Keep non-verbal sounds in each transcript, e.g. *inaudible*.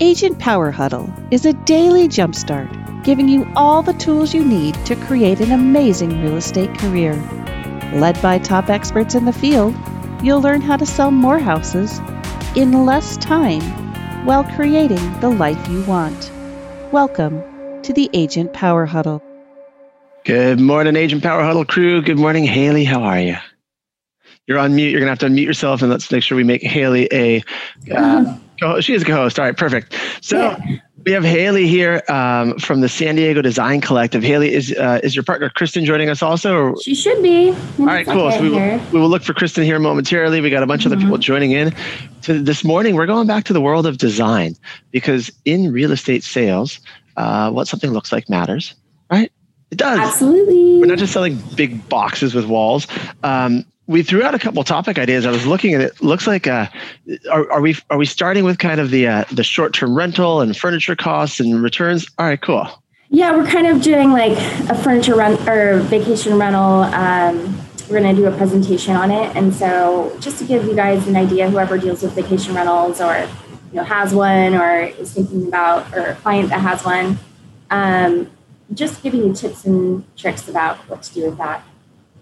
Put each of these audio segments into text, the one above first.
Agent Power Huddle is a daily jumpstart, giving you all the tools you need to create an amazing real estate career. Led by top experts in the field, you'll learn how to sell more houses in less time while creating the life you want. Welcome to the Agent Power Huddle. Good morning, Agent Power Huddle crew. Good morning, Haley. How are you? You're on mute. You're gonna have to unmute yourself, and let's make sure we make Haley a uh, *laughs* she is a co-host. All right, perfect. So yeah. we have Haley here um, from the San Diego Design Collective. Haley, is uh, is your partner Kristen joining us also? Or? She should be. All right, cool. So we will, we will look for Kristen here momentarily. We got a bunch mm-hmm. of other people joining in. To this morning, we're going back to the world of design because in real estate sales, uh, what something looks like matters, right? It does. Absolutely. We're not just selling big boxes with walls. Um, we threw out a couple topic ideas. I was looking at it. Looks like uh, are, are we are we starting with kind of the uh, the short term rental and furniture costs and returns? All right, cool. Yeah, we're kind of doing like a furniture rent or vacation rental. Um, we're going to do a presentation on it, and so just to give you guys an idea, whoever deals with vacation rentals or you know has one or is thinking about or a client that has one, um, just giving you tips and tricks about what to do with that.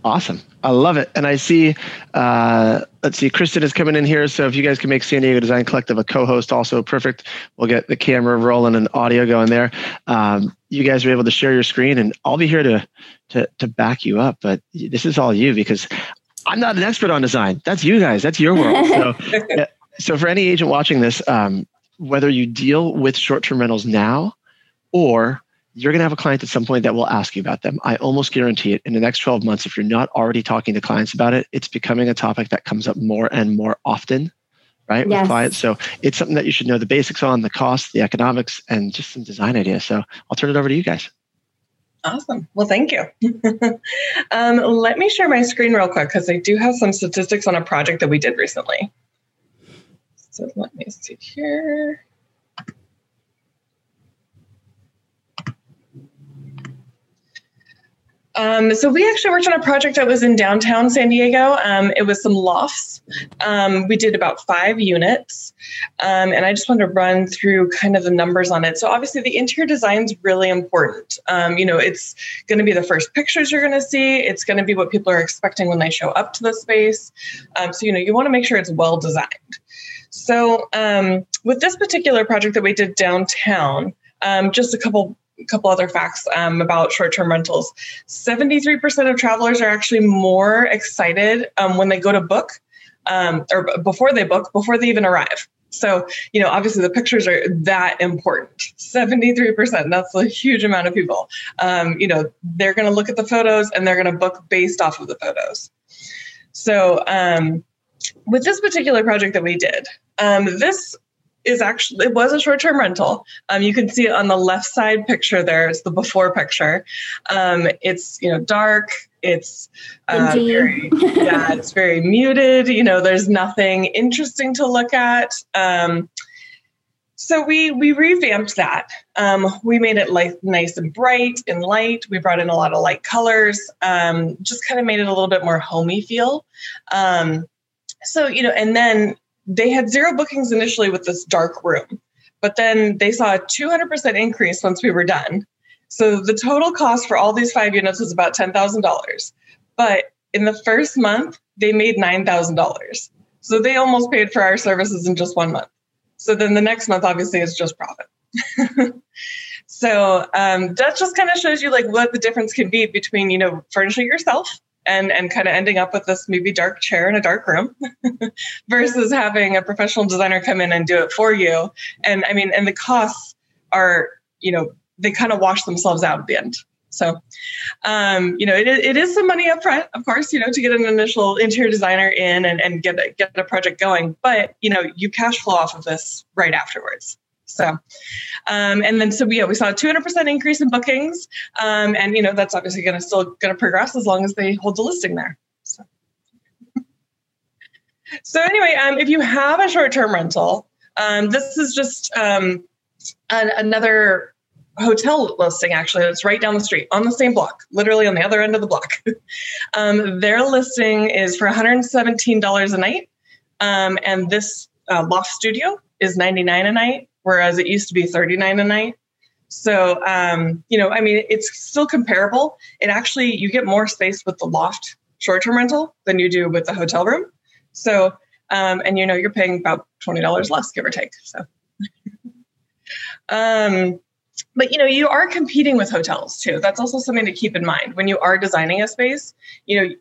Awesome. I love it. And I see, uh, let's see, Kristen is coming in here. So if you guys can make San Diego Design Collective a co-host, also perfect. We'll get the camera rolling and audio going there. Um, you guys are able to share your screen and I'll be here to, to, to back you up. But this is all you because I'm not an expert on design. That's you guys. That's your world. So, *laughs* so for any agent watching this, um, whether you deal with short-term rentals now or you're going to have a client at some point that will ask you about them. I almost guarantee it in the next 12 months, if you're not already talking to clients about it, it's becoming a topic that comes up more and more often, right? Yes. With clients. So it's something that you should know the basics on, the cost, the economics, and just some design ideas. So I'll turn it over to you guys. Awesome. Well, thank you. *laughs* um, let me share my screen real quick because I do have some statistics on a project that we did recently. So let me see here. Um, so we actually worked on a project that was in downtown San Diego. Um, it was some lofts. Um, we did about five units, um, and I just wanted to run through kind of the numbers on it. So obviously, the interior design is really important. Um, you know, it's going to be the first pictures you're going to see. It's going to be what people are expecting when they show up to the space. Um, so you know, you want to make sure it's well designed. So with this particular project that we did downtown, just a couple a couple other facts um, about short-term rentals. 73% of travelers are actually more excited um, when they go to book um, or before they book before they even arrive. So you know obviously the pictures are that important. 73% that's a huge amount of people. Um, you know they're going to look at the photos and they're going to book based off of the photos. So um, with this particular project that we did um, this is actually it was a short-term rental. Um, you can see it on the left side picture. There is the before picture. Um, it's you know dark. It's uh, very yeah. It's very muted. You know, there's nothing interesting to look at. Um, so we we revamped that. Um, we made it like nice and bright and light. We brought in a lot of light colors. Um, just kind of made it a little bit more homey feel. Um, so you know, and then they had zero bookings initially with this dark room, but then they saw a 200% increase once we were done. So the total cost for all these five units was about $10,000. But in the first month, they made $9,000. So they almost paid for our services in just one month. So then the next month, obviously, is just profit. *laughs* so um, that just kind of shows you like what the difference can be between you know furnishing yourself and and kind of ending up with this maybe dark chair in a dark room *laughs* versus having a professional designer come in and do it for you. And i mean and the costs are you know they kind of wash themselves out at the end. So um, you know it, it is some money up front of course you know to get an initial interior designer in and, and get a, get a project going. But you know you cash flow off of this right afterwards so, um, and then so yeah, we saw a 200% increase in bookings, um, and you know that's obviously going to still going to progress as long as they hold the listing there. So, *laughs* so anyway, um, if you have a short-term rental, um, this is just um, an, another hotel listing actually that's right down the street on the same block literally on the other end of the block *laughs* um, their listing is for $117 a night and this uh, loft studio is 99 a night whereas it used to be 39 a night. So, um, you know, I mean, it's still comparable. It actually, you get more space with the loft short term rental than you do with the hotel room. So, um, and you know, you're paying about $20 less, give or take. So, *laughs* um, but you know, you are competing with hotels too. That's also something to keep in mind when you are designing a space. You know,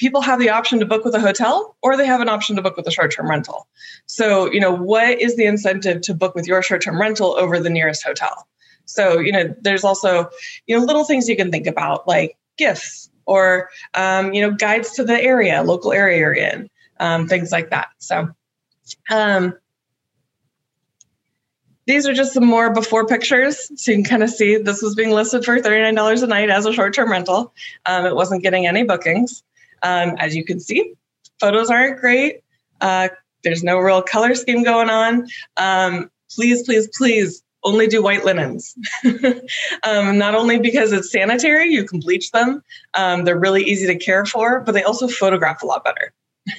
people have the option to book with a hotel or they have an option to book with a short-term rental. So, you know, what is the incentive to book with your short-term rental over the nearest hotel? So, you know, there's also, you know, little things you can think about like gifts or, um, you know, guides to the area, local area you're in, um, things like that. So, um, these are just some more before pictures. So you can kind of see this was being listed for $39 a night as a short term rental. Um, it wasn't getting any bookings. Um, as you can see, photos aren't great. Uh, there's no real color scheme going on. Um, please, please, please only do white linens. *laughs* um, not only because it's sanitary, you can bleach them, um, they're really easy to care for, but they also photograph a lot better. *laughs*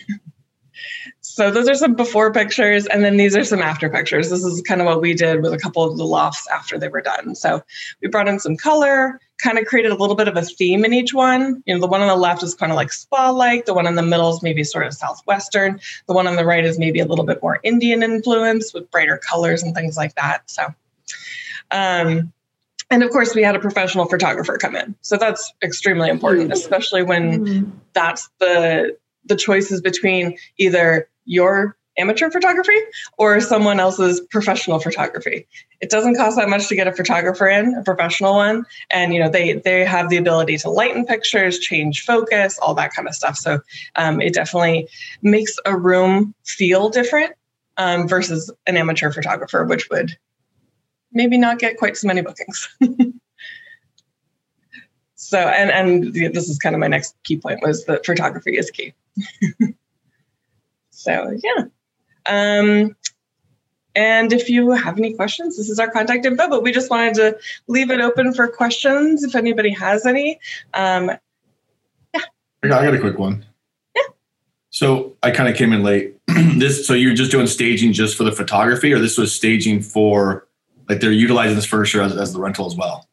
so those are some before pictures, and then these are some after pictures. This is kind of what we did with a couple of the lofts after they were done. So we brought in some color, kind of created a little bit of a theme in each one. You know, the one on the left is kind of like spa-like. The one in the middle is maybe sort of southwestern. The one on the right is maybe a little bit more Indian influence with brighter colors and things like that. So um, and of course, we had a professional photographer come in, so that's extremely important, mm-hmm. especially when mm-hmm. that's the the choices between either your amateur photography or someone else's professional photography. It doesn't cost that much to get a photographer in, a professional one, and you know they they have the ability to lighten pictures, change focus, all that kind of stuff. So um, it definitely makes a room feel different um, versus an amateur photographer, which would maybe not get quite so many bookings. *laughs* so, and and this is kind of my next key point was that photography is key. *laughs* so yeah. Um, and if you have any questions, this is our contact info, but we just wanted to leave it open for questions if anybody has any. Um, yeah. I got a quick one. Yeah. So I kind of came in late. *clears throat* this so you're just doing staging just for the photography, or this was staging for like they're utilizing this furniture as, as the rental as well.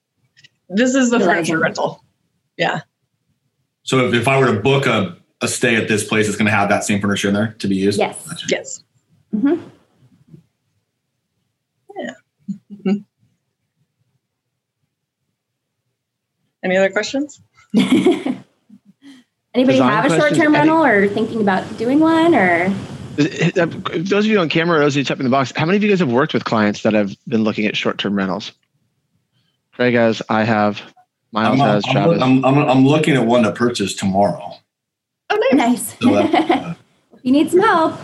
This is the furniture rental. Yeah. So if, if I were to book a, a stay at this place, it's going to have that same furniture in there to be used? Yes. Gotcha. Yes. Mm-hmm. Yeah. *laughs* Any other questions? *laughs* Anybody Design have a short-term rental or thinking about doing one or? Those of you on camera, those of you typing the box, how many of you guys have worked with clients that have been looking at short-term rentals? Craig has, I have, Miles I'm, has, I'm, Travis. I'm, I'm, I'm, looking at one to purchase tomorrow. Oh, nice. So that, uh, *laughs* you need some help.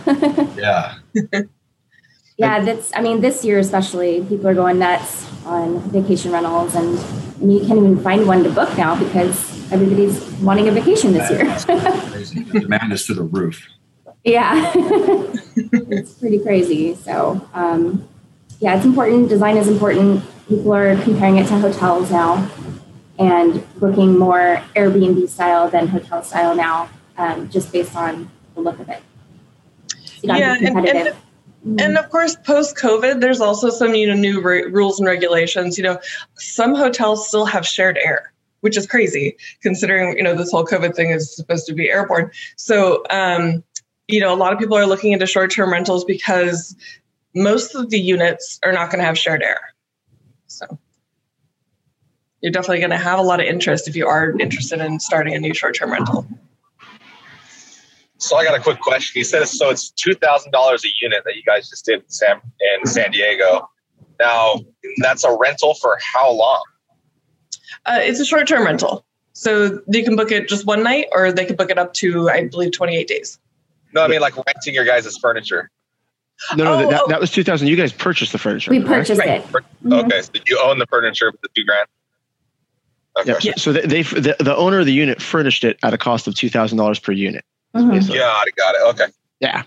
yeah. *laughs* yeah, that's, I mean, this year especially, people are going nuts on vacation rentals and, and you can't even find one to book now because everybody's wanting a vacation this year. the demand is through the roof. Yeah, *laughs* it's pretty crazy. So, um, yeah, it's important. Design is important. People are comparing it to hotels now and booking more Airbnb style than hotel style now, um, just based on the look of it. So yeah, and, and, mm-hmm. and, of course, post COVID, there's also some you know new re- rules and regulations. You know, some hotels still have shared air which is crazy considering you know this whole covid thing is supposed to be airborne so um, you know, a lot of people are looking into short term rentals because most of the units are not going to have shared air. So you're definitely going to have a lot of interest if you are interested in starting a new short term rental. So I got a quick question. You said so it's two thousand dollars a unit that you guys just did in San in San Diego. Now that's a rental for how long? Uh, it's a short term rental, so they can book it just one night, or they can book it up to I believe twenty eight days. No, I mean like renting your guys' furniture. No, no, oh, that, that was 2000. You guys purchased the furniture. We purchased right? it. Mm-hmm. Okay, so you own the furniture for the two grand. Okay. Yeah. So they, they the, the owner of the unit furnished it at a cost of two thousand dollars per unit. Mm-hmm. Yeah, I got it. Okay. Yeah.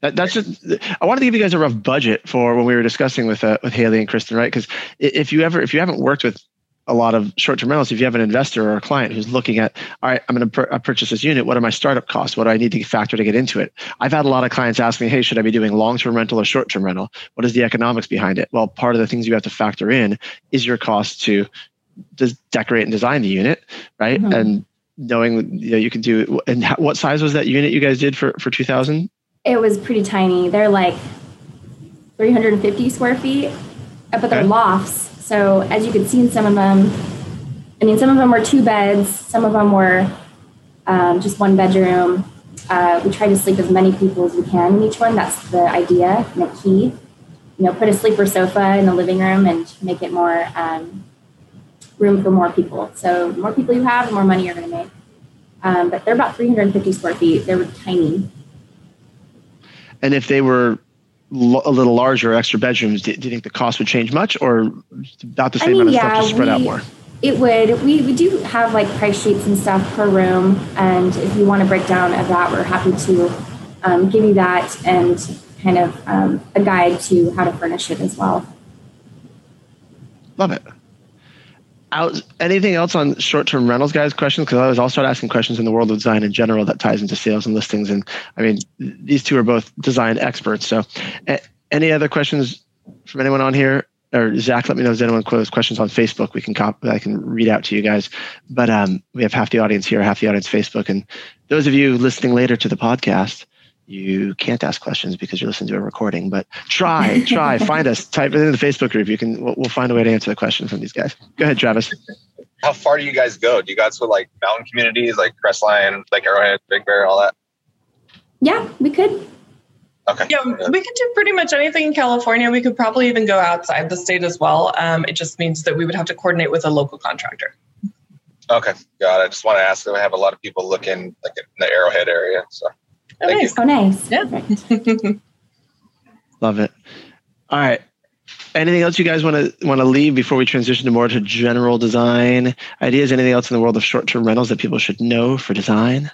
That, that's just. I wanted to give you guys a rough budget for when we were discussing with uh, with Haley and Kristen, right? Because if you ever if you haven't worked with a lot of short-term rentals, if you have an investor or a client who's looking at, all right, I'm going to pur- purchase this unit. What are my startup costs? What do I need to factor to get into it? I've had a lot of clients ask me, hey, should I be doing long-term rental or short-term rental? What is the economics behind it? Well, part of the things you have to factor in is your cost to just decorate and design the unit, right? Mm-hmm. And knowing you know you can do. And what size was that unit you guys did for for 2000? It was pretty tiny. They're like 350 square feet, but they're okay. lofts so as you can see in some of them, I mean, some of them were two beds, some of them were um, just one bedroom. Uh, we try to sleep as many people as we can in each one. That's the idea and the key. You know, put a sleeper sofa in the living room and make it more um, room for more people. So the more people you have, the more money you're going to make. Um, but they're about 350 square feet. They were tiny. And if they were a little larger, extra bedrooms, do, do, you think the cost would change much, or about the same I mean, amount of yeah, stuff, just spread we, out more? It would. We, we do have like price sheets and stuff per room, and if you want a breakdown of that, we're happy to um, give you that and kind of um, a guide to how to furnish it as well. Love it. Out, anything else on short-term rentals, guys? Questions? Because I I'll start asking questions in the world of design in general that ties into sales and listings. And I mean, these two are both design experts. So, any other questions from anyone on here? Or Zach, let me know if anyone has questions on Facebook. We can cop, I can read out to you guys. But um, we have half the audience here, half the audience Facebook, and those of you listening later to the podcast, you can't ask questions because you're listening to a recording, but try, *laughs* try, find us, type it in the Facebook group. You can, we'll, we'll, find a way to answer the questions from these guys. Go ahead, Travis. How far do you guys go? Do you guys go like mountain communities like Crestline, like Arrowhead, Big Bear, all that? Yeah, we could. Okay. Yeah, we could do pretty much anything in California. We could probably even go outside the state as well. Um, it just means that we would have to coordinate with a local contractor. Okay, got it. I just want to ask. I have a lot of people looking like in the Arrowhead area, so. Oh, nice. Oh, nice. Yeah. *laughs* Love it. All right. Anything else you guys want to want to leave before we transition to more to general design ideas? Anything else in the world of short-term rentals that people should know for design?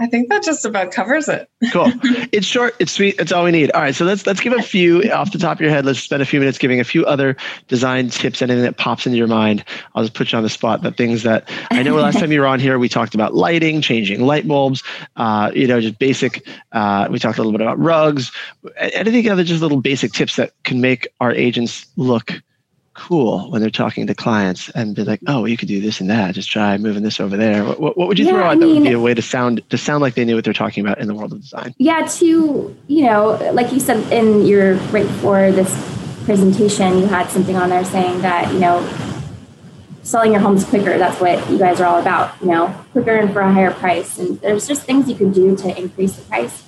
I think that just about covers it. cool. *laughs* It's short, it's sweet, it's all we need. All right, so let's let's give a few off the top of your head. Let's spend a few minutes giving a few other design tips, anything that pops into your mind. I'll just put you on the spot. The things that I know last time you were on here, we talked about lighting, changing light bulbs, uh, you know, just basic. Uh, we talked a little bit about rugs. Anything other just little basic tips that can make our agents look cool when they're talking to clients and be like, oh, you could do this and that. Just try moving this over there. What, what would you yeah, throw out I that would be a way to sound to sound like they knew what they're talking about in the world of design? Yeah, to you know, like you said in your right before this presentation, you had something on there saying that you know, selling your homes quicker. That's what you guys are all about. You know, quicker and for a higher price. And there's just things you can do to increase the price.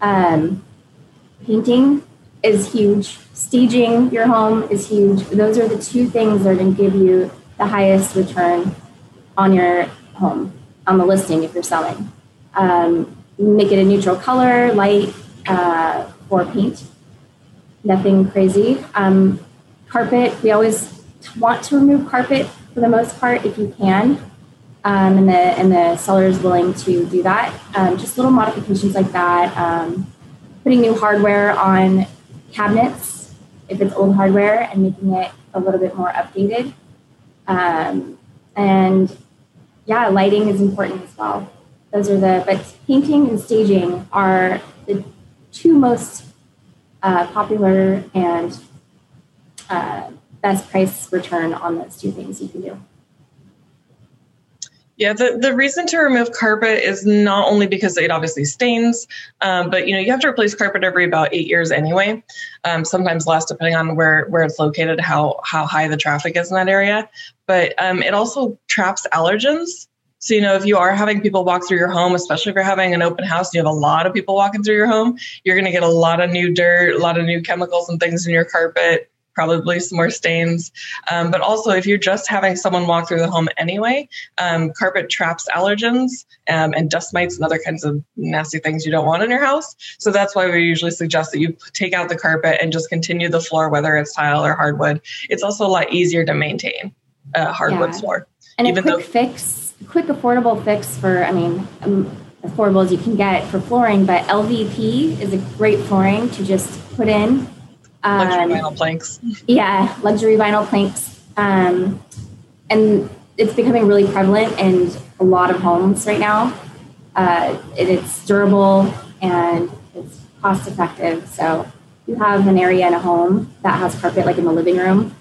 Um, painting is huge. Staging your home is huge. Those are the two things that are going to give you the highest return on your home, on the listing if you're selling. Um, make it a neutral color, light, uh, or paint. Nothing crazy. Um, carpet, we always want to remove carpet for the most part if you can. Um, and the and the seller is willing to do that. Um, just little modifications like that. Um, putting new hardware on cabinets if it's old hardware and making it a little bit more updated. Um, and yeah, lighting is important as well. Those are the, but painting and staging are the two most uh, popular and uh, best price return on those two things you can do. Yeah, the, the reason to remove carpet is not only because it obviously stains, um, but you know you have to replace carpet every about eight years anyway. Um, sometimes less, depending on where where it's located, how how high the traffic is in that area. But um, it also traps allergens. So you know if you are having people walk through your home, especially if you're having an open house, and you have a lot of people walking through your home, you're going to get a lot of new dirt, a lot of new chemicals and things in your carpet probably some more stains. Um, but also, if you're just having someone walk through the home anyway, um, carpet traps allergens um, and dust mites and other kinds of nasty things you don't want in your house. So that's why we usually suggest that you take out the carpet and just continue the floor, whether it's tile or hardwood. It's also a lot easier to maintain a hardwood yeah. floor. And Even a quick though- fix, quick affordable fix for, I mean, um, affordable as you can get for flooring, but LVP is a great flooring to just put in luxury vinyl planks. Yeah, luxury vinyl planks. Um, and it's becoming really prevalent in a lot of homes right now. Uh, it, it's durable and it's cost effective. So you have an area in a home that has carpet, like in the living room,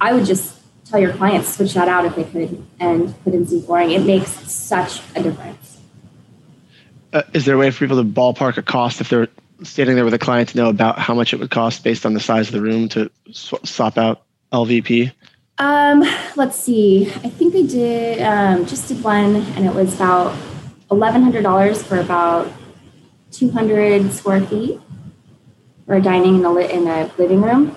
I would just tell your clients switch that out if they could and put in Z flooring. It makes such a difference. Uh, is there a way for people to ballpark a cost if they're standing there with a client to know about how much it would cost based on the size of the room to sw- swap out LVP? Um, let's see. I think they did um, just did one, and it was about eleven hundred dollars for about two hundred square feet for dining in the li- in a living room.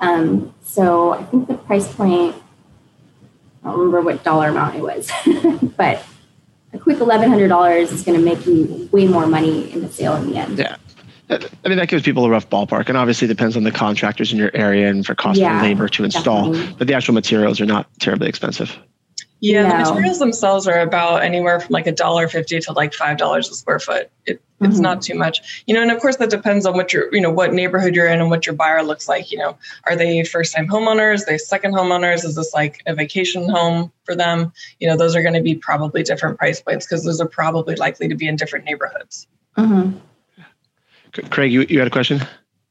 Um, so I think the price point. I don't remember what dollar amount it was, *laughs* but a quick eleven hundred dollars is going to make you way more money in the sale in the end. Yeah. I mean, that gives people a rough ballpark, and obviously depends on the contractors in your area and for cost Yeah, of labor to install. definitely. But the actual materials are not terribly expensive. Yeah, the materials themselves are about anywhere from like a dollar fifty to like five dollars a square foot. It, it's Mhm. not too much, you know. And of course, that depends on what your, you know, what neighborhood you're in and what your buyer looks like. You know, are they first-time homeowners? Are they second homeowners? Is this like a vacation home for them? You know, those are going to be probably different price points because those are probably likely to be in different neighborhoods. Mhm. C- Craig, you, you had a question?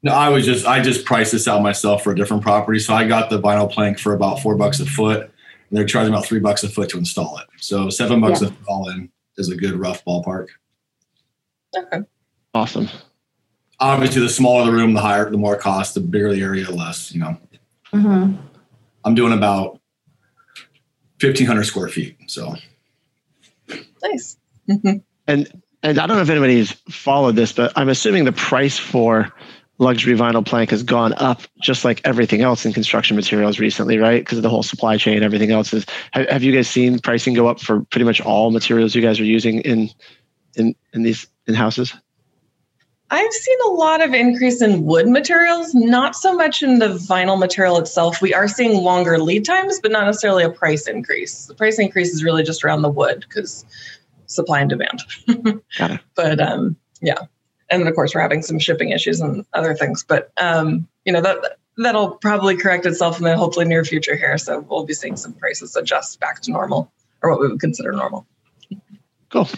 No, I was just I just priced this out myself for a different property. So I got the vinyl plank for about four bucks a foot. And they're charging about three bucks a foot to install it. So seven bucks Yeah. a foot all in is a good rough ballpark. Okay. Awesome. Obviously, the smaller the room, the higher, the more cost. The bigger the area, less. You know, Mhm. I'm doing about fifteen hundred square feet. So Nice. *laughs* And and I don't know if anybody's followed this, but I'm assuming the price for luxury vinyl plank has gone up just like everything else in construction materials recently, right? Because of the whole supply chain, everything else is. Have, have you guys seen pricing go up for pretty much all materials you guys are using in in in these in houses? I've seen a lot of increase in wood materials, not so much in the vinyl material itself. We are seeing longer lead times, but not necessarily a price increase. The price increase is really just around the wood because supply and demand. *laughs* Got it. But um, yeah, and of course we're having some shipping issues and other things. But um, you know that that'll probably correct itself in the hopefully near future here. So we'll be seeing some prices adjust back to normal or what we would consider normal. Cool.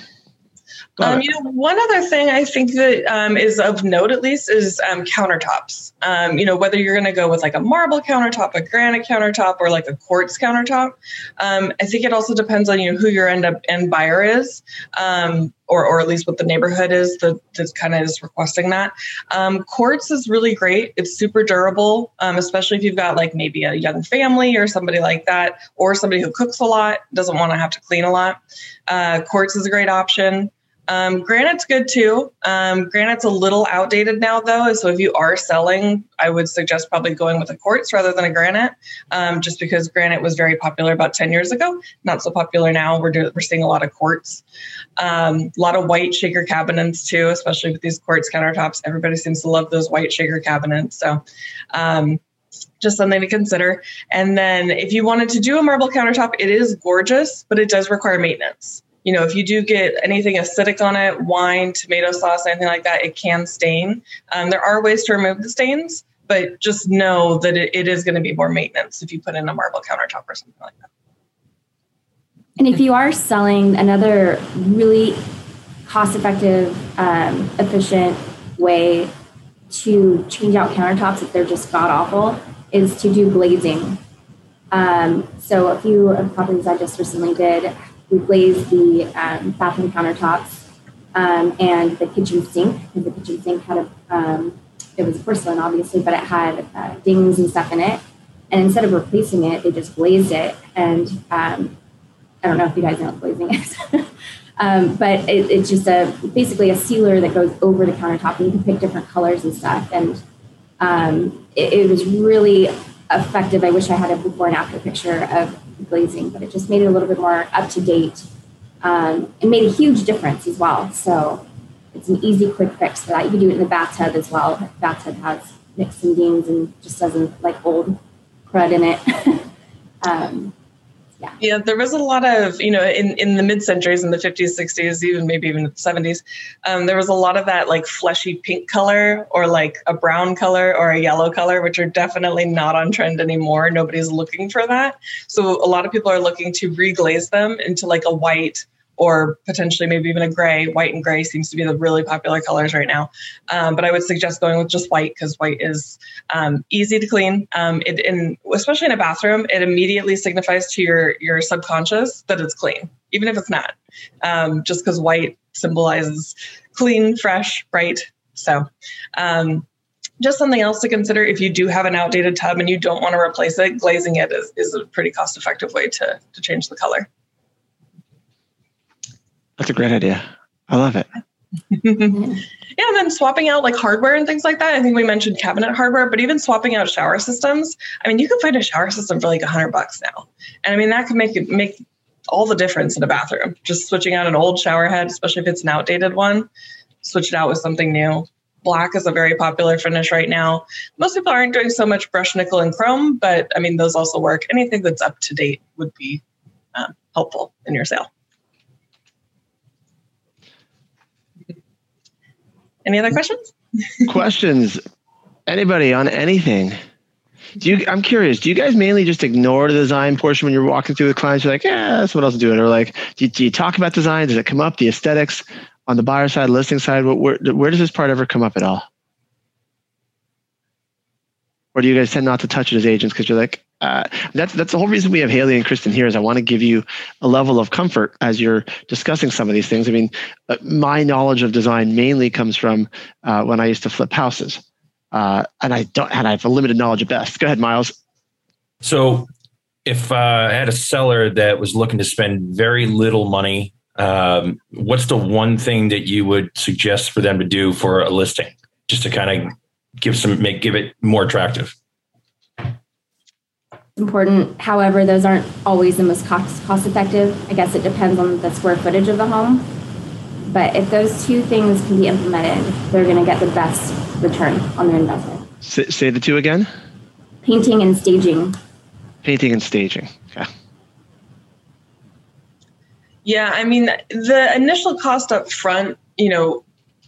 Um, you know, one other thing I think that um, is of note, at least, is um, countertops. Um, you know, whether you're going to go with like a marble countertop, a granite countertop, or like a quartz countertop. Um, I think it also depends on you know who your end up end buyer is, um, or or at least what the neighborhood is that that kind of is requesting that. Um, quartz is really great. It's super durable, um, especially if you've got like maybe a young family or somebody like that, or somebody who cooks a lot, doesn't want to have to clean a lot. Uh, quartz is a great option. Um, granite's good too. Um, granite's a little outdated now, though. So if you are selling, I would suggest probably going with a quartz rather than a granite, um, just because granite was very popular about 10 years ago. Not so popular now. We're, do- we're seeing a lot of quartz. Um, a lot of white shaker cabinets too, especially with these quartz countertops. Everybody seems to love those white shaker cabinets. So um, just something to consider. And then if you wanted to do a marble countertop, it is gorgeous, but it does require maintenance. You know, if you do get anything acidic on it, wine, tomato sauce, anything like that, it can stain. Um, there are ways to remove the stains, but just know that it, it is going to be more maintenance if you put in a marble countertop or something like that. And if you are selling another really cost effective, um, efficient way to change out countertops if they're just god awful is to do glazing. Um, so a few of the properties I just recently did, we glazed the um, bathroom countertops um, and the kitchen sink because the kitchen sink had a, um, it was porcelain obviously, but it had uh, dings and stuff in it. And instead of replacing it, they just glazed it. And um, I don't know if you guys know what glazing is. *laughs* um, but it, it's just a basically a sealer that goes over the countertop, and you can pick different colors and stuff. And um, it, it was really effective. I wish I had a before and after picture of glazing, but it just made it a little bit more up to date. Um, it made a huge difference as well. So it's an easy, quick fix for that. You can do it in the bathtub as well. The bathtub has nicks and dings and just doesn't like old crud in it. *laughs* um, Yeah. yeah, there was a lot of, you know, in, in the mid centuries, in the 50s, 60s, even maybe even the 70s, um, there was a lot of that like fleshy pink color or like a brown color or a yellow color, which are definitely not on trend anymore. Nobody's looking for that. So a lot of people are looking to reglaze them into like a white or potentially maybe even a gray. White and gray seems to be the really popular colors right now. Um, but I would suggest going with just white because white is um, easy to clean. Um, it, and especially in a bathroom, it immediately signifies to your your subconscious that it's clean, even if it's not. Um, just because white symbolizes clean, fresh, bright. So. Um, just something else to consider if you do have an outdated tub and you don't want to replace it, glazing it is, is a pretty cost effective way to, to change the color. That's a great idea. I love it. *laughs* yeah, and then swapping out like hardware and things like that. I think we mentioned cabinet hardware, but even swapping out shower systems. I mean, you can find a shower system for like a hundred bucks now, and I mean that can make it make all the difference in a bathroom. Just switching out an old shower head, especially if it's an outdated one, switch it out with something new. Black is a very popular finish right now. Most people aren't doing so much brush nickel and chrome, but I mean those also work. Anything that's up to date would be um, helpful in your sale. Any other questions? *laughs* Questions? Anybody on anything? Do you? I'm curious. Do you guys mainly just ignore the design portion when you're walking through the clients? You're like, yeah, that's what else to do it. Or like, do you, do you talk about design? Does it come up? The aesthetics on the buyer side, listing side. Where, where does this part ever come up at all? Or do you guys tend not to touch it as agents because you're like, uh, that's that's the whole reason we have Haley and Kristen here is I want to give you a level of comfort as you're discussing some of these things. I mean, uh, my knowledge of design mainly comes from uh, when I used to flip houses, uh, and I don't and I have a limited knowledge at best. Go ahead, Miles. So, if uh, I had a seller that was looking to spend very little money, um, what's the one thing that you would suggest for them to do for a listing, just to kind of give some make give it more attractive? important. However, those aren't always the most cost, cost effective. I guess it depends on the square footage of the home. But if those two things can be implemented, they're going to get the best return on their investment. Say, say the two again. Painting and staging. Painting and staging. Okay. Yeah, I mean, the initial cost up front, you know,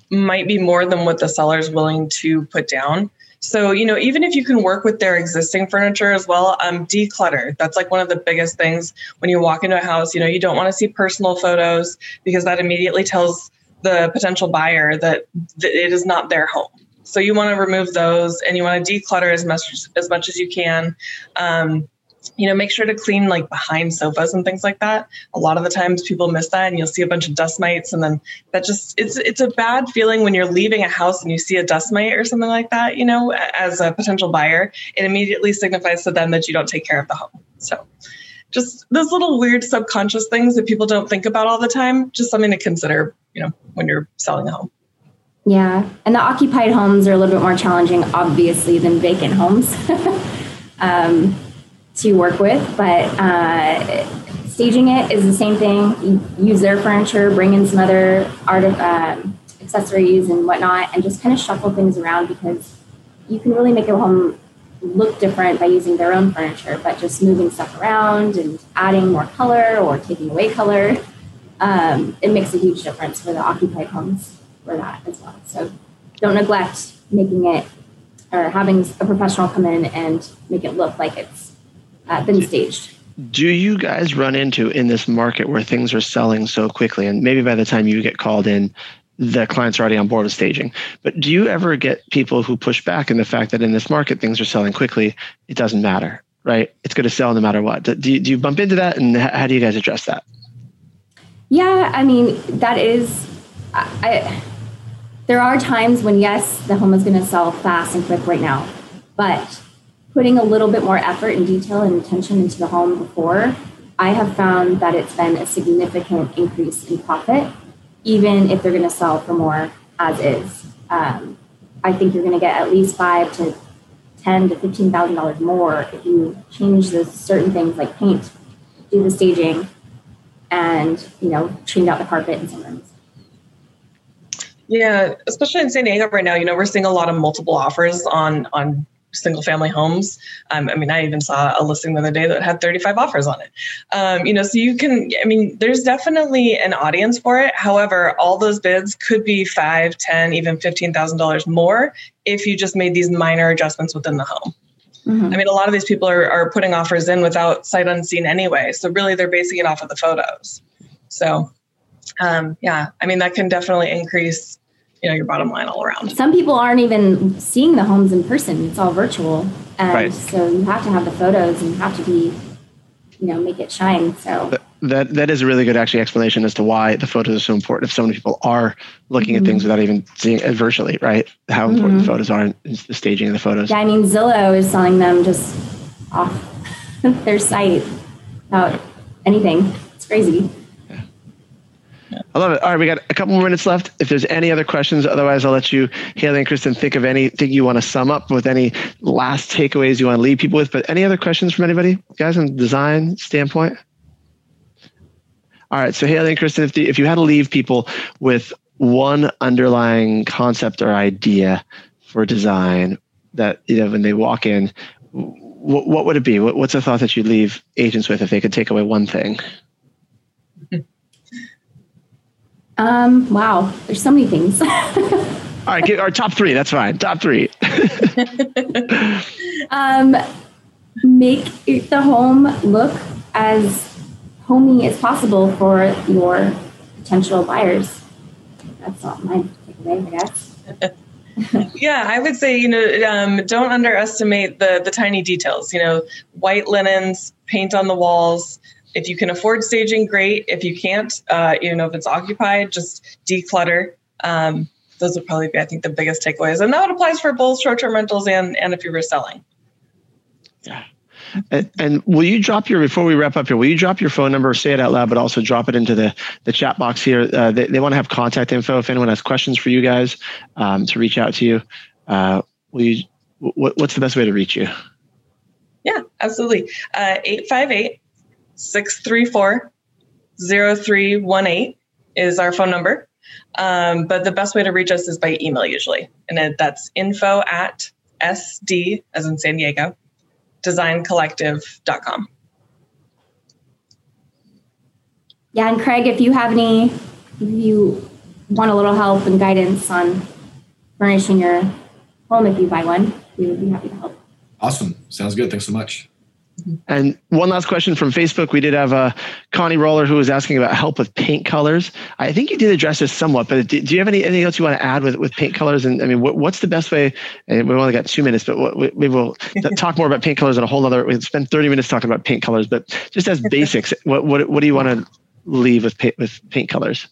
might be more than what the seller is willing to put down. So, you know, even if you can work with their existing furniture as well, um, declutter. That's like one of the biggest things when you walk into a house. You know, you don't want to see personal photos because that immediately tells the potential buyer that, it is not their home. So you want to remove those and you want to declutter as much as much as you can. Um, you know, make sure to clean like behind sofas and things like that. A lot of the times people miss that and you'll see a bunch of dust mites and then that just it's it's a bad feeling when you're leaving a house and you see a dust mite or something like that, you know, as a potential buyer, it immediately signifies to them that you don't take care of the home. So just those little weird subconscious things that people don't think about all the time, just something to consider, you know, when you're selling a home. Yeah. And the occupied homes are a little bit more challenging, obviously, than vacant homes. *laughs* um, to work with, but uh, staging it is the same thing. You use their furniture, bring in some other art of, um, accessories and whatnot, and just kind of shuffle things around because you can really make a home look different by using their own furniture, but just moving stuff around and adding more color or taking away color. Um, it makes a huge difference for the occupied homes for that as well. So don't neglect making it or having a professional come in and make it look like it's uh, been staged. Do you guys run into in this market where things are selling so quickly, and maybe by the time you get called in, the client's are already on board with staging. But do you ever get people who push back in the fact that in this market things are selling quickly? It doesn't matter, right? It's going to sell no matter what. Do you, do you bump into that, and how do you guys address that? Yeah, I mean that is, I, there are times when yes, the home is going to sell fast and quick right now, but putting a little bit more effort and detail and attention into the home before, I have found that it's been a significant increase in profit, even if they're going to sell for more as is. Um, I think you're going to get at least five to ten to fifteen thousand dollars more if you change those certain things like paint, do the staging, and you know change out the carpet in some rooms. Yeah, especially in San Diego right now, you know, we're seeing a lot of multiple offers on on single family homes. Um, I mean, I even saw a listing the other day that had 35 offers on it. Um, you know, so you can, I mean, there's definitely an audience for it. However, all those bids could be five, ten, even $15,000 more if you just made these minor adjustments within the home. Mm-hmm. I mean, a lot of these people are, are putting offers in without sight unseen anyway. So really they're basing it off of the photos. So um, yeah, I mean, that can definitely increase you know your bottom line all around. Some people aren't even seeing the homes in person; it's all virtual, and right. so you have to have the photos and you have to be, you know, make it shine. So that that is a really good actually explanation as to why the photos are so important. If so many people are looking mm-hmm. at things without even seeing it virtually, right? How important mm-hmm. the photos are in the staging of the photos. Yeah, I mean Zillow is selling them just off *laughs* their site without anything. It's crazy. I love it. All right, we got a couple more minutes left. If there's any other questions, otherwise I'll let you, Haley and Kristen, think of anything you want to sum up with any last takeaways you want to leave people with. But any other questions from anybody, guys, on design standpoint? All right, so Haley and Kristen, if, the, if you had to leave people with one underlying concept or idea for design that you know when they walk in, what, what would it be? What, what's a thought that you'd leave agents with if they could take away one thing? Um, wow, there's so many things. *laughs* All right, get our top three. That's fine. Top three. *laughs* um, make the home look as homey as possible for your potential buyers. That's all my takeaway, I guess. *laughs* yeah, I would say you know um, don't underestimate the the tiny details. You know, white linens, paint on the walls, if you can afford staging, great. If you can't, uh, you know, if it's occupied, just declutter. Um, those would probably be, I think, the biggest takeaways. And that applies for both short-term rentals and and if you're reselling. Yeah. And, and, will you drop your before we wrap up here? Will you drop your phone number, say it out loud, but also drop it into the the chat box here? Uh, they, they want to have contact info if anyone has questions for you guys um, to reach out to you. Uh, will you? What, what's the best way to reach you? Yeah, absolutely. Uh, eight five eight 634 0318 is our phone number. Um, but the best way to reach us is by email usually. And it, that's info at SD, as in San Diego, designcollective.com. Yeah, and Craig, if you have any, if you want a little help and guidance on furnishing your home if you buy one, we would be happy to help. Awesome. Sounds good. Thanks so much. And one last question from Facebook. We did have uh, Connie Roller who was asking about help with paint colors. I think you did address this somewhat, but do, do you have any, anything else you want to add with, with paint colors? And I mean, what, what's the best way? And we only got two minutes, but what, maybe we'll *laughs* talk more about paint colors in a whole other. We'll spend 30 minutes talking about paint colors, but just as basics, *laughs* what, what, what do you want to leave with paint, with paint colors?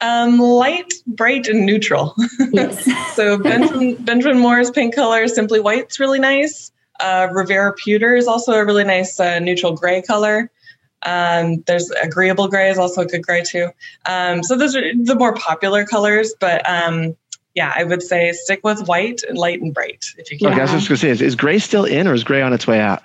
Um, light, bright, and neutral. Yes. *laughs* so Benjamin, Benjamin Moore's paint color, Simply White's really nice. Uh, Revere Pewter is also a really nice uh, neutral gray color. Um, there's agreeable gray is also a good gray too. Um, so those are the more popular colors, but um, yeah, I would say stick with white, light, and bright if you can. Okay, I was just gonna say, is, is gray still in or is gray on its way out?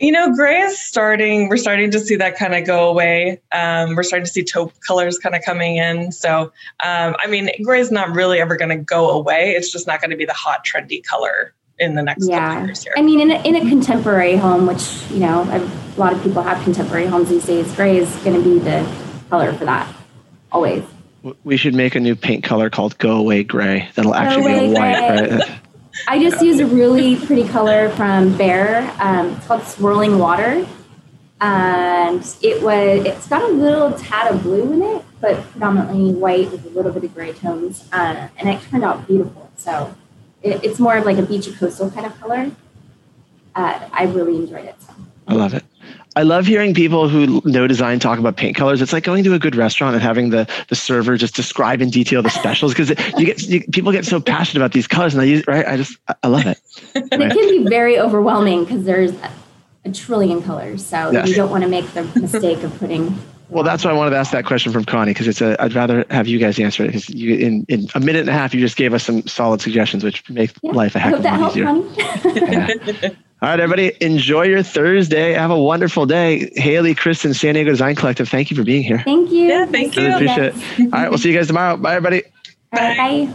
You know, gray is starting. We're starting to see that kind of go away. Um, we're starting to see taupe colors kind of coming in. So, um, I mean, gray is not really ever going to go away. It's just not going to be the hot, trendy color in the next yeah. years here. I mean, in a, in a contemporary home, which, you know, a lot of people have contemporary homes these days, gray is going to be the color for that, always. We should make a new paint color called Go Away Gray. That'll actually be a white. Right? *laughs* I just use a really pretty color from Behr. Um, it's called Swirling Water. And it was, it's got a little tad of blue in it, but predominantly white with a little bit of gray tones. Uh, and it turned out beautiful. So it, it's more of like a beachy coastal kind of color. Uh, I really enjoyed it. So. I love it. I love hearing people who know design talk about paint colors. It's like going to a good restaurant and having the the server just describe in detail the specials because you get you, people get so passionate about these colors and I use right. I just I love it. and it can be very overwhelming because there's a trillion colors, so yes. you don't want to make the mistake of putting well, that's why I wanted to ask that question from Connie because it's a. I'd rather have you guys answer it because you in, in a minute and a half you just gave us some solid suggestions, which make yeah. life a heck of a lot easier. yeah. *laughs* All right, everybody, enjoy your Thursday. Have a wonderful day. Haley, Kristen, San Diego Design Collective, thank you for being here. Thank you. Yeah, thank really you. Appreciate yes. it. All right, we'll see you guys tomorrow. Bye, everybody. Bye. Bye.